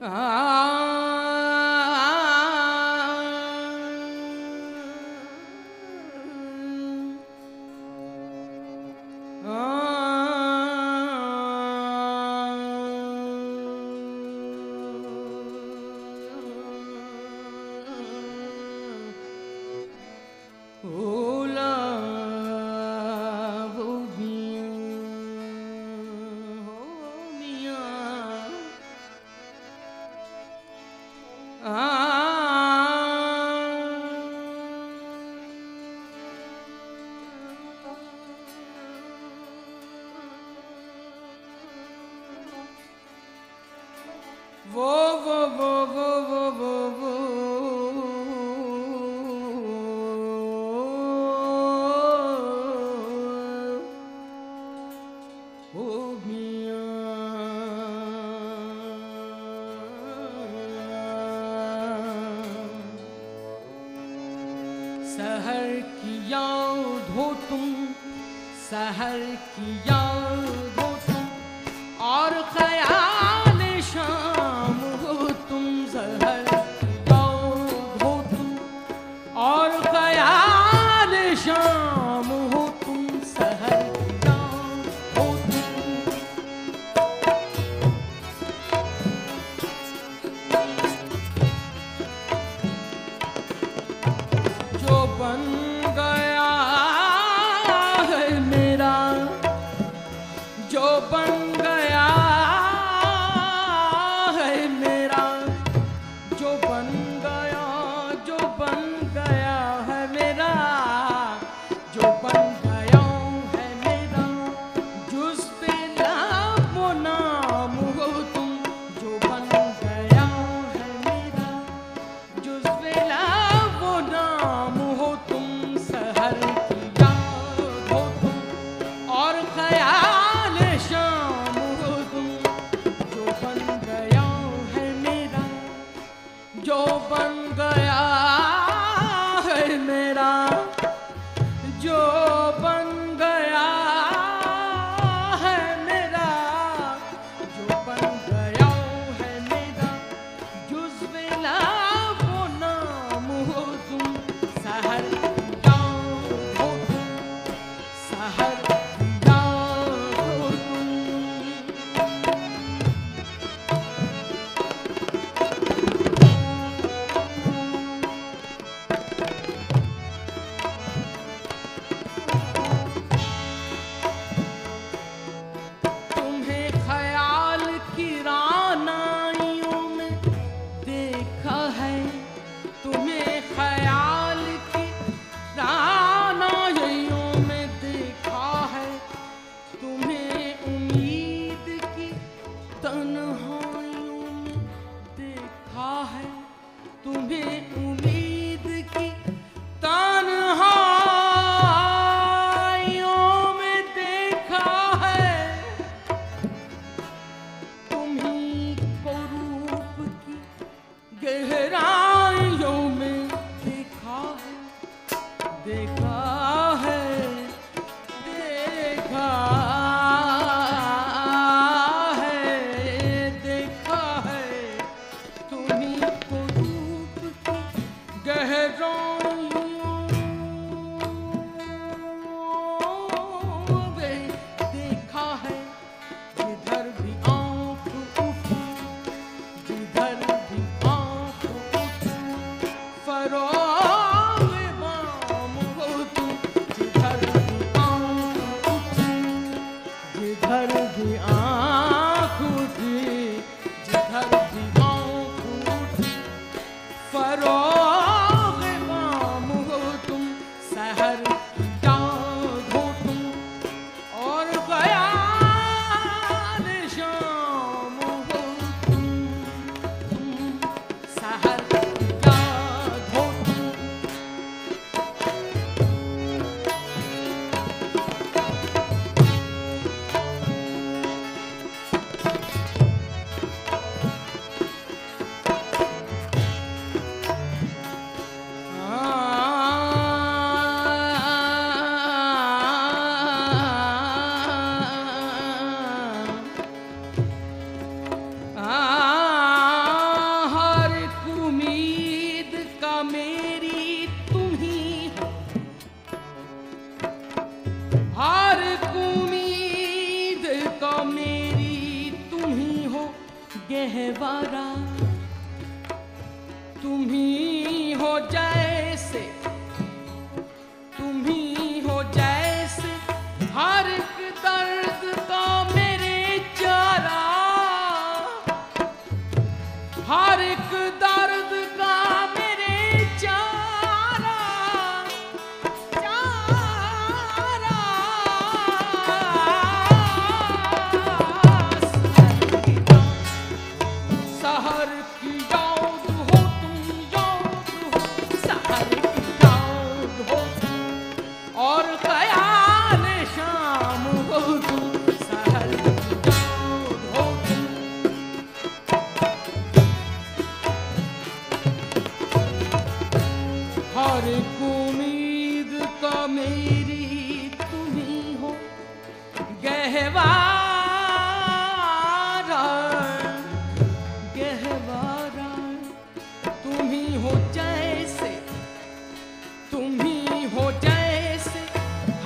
ah सहर की याद हो तुम सहर की open me. मेरी तुम्ही हो गहवारा गहवारा तुम्ही हो जैसे तुम्ही हो जैसे।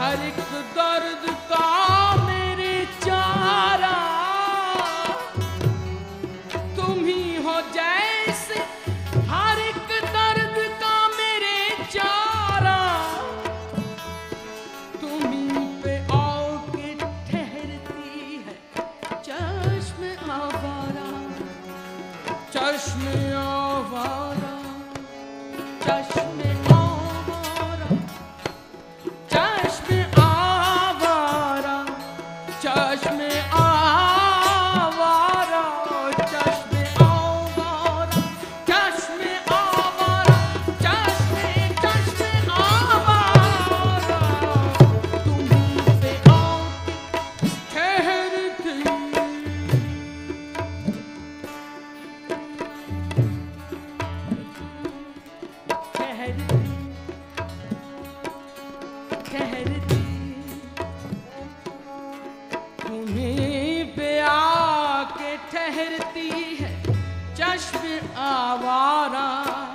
हर एक दर्द का judgment. ठहरती है चश्म आवारा।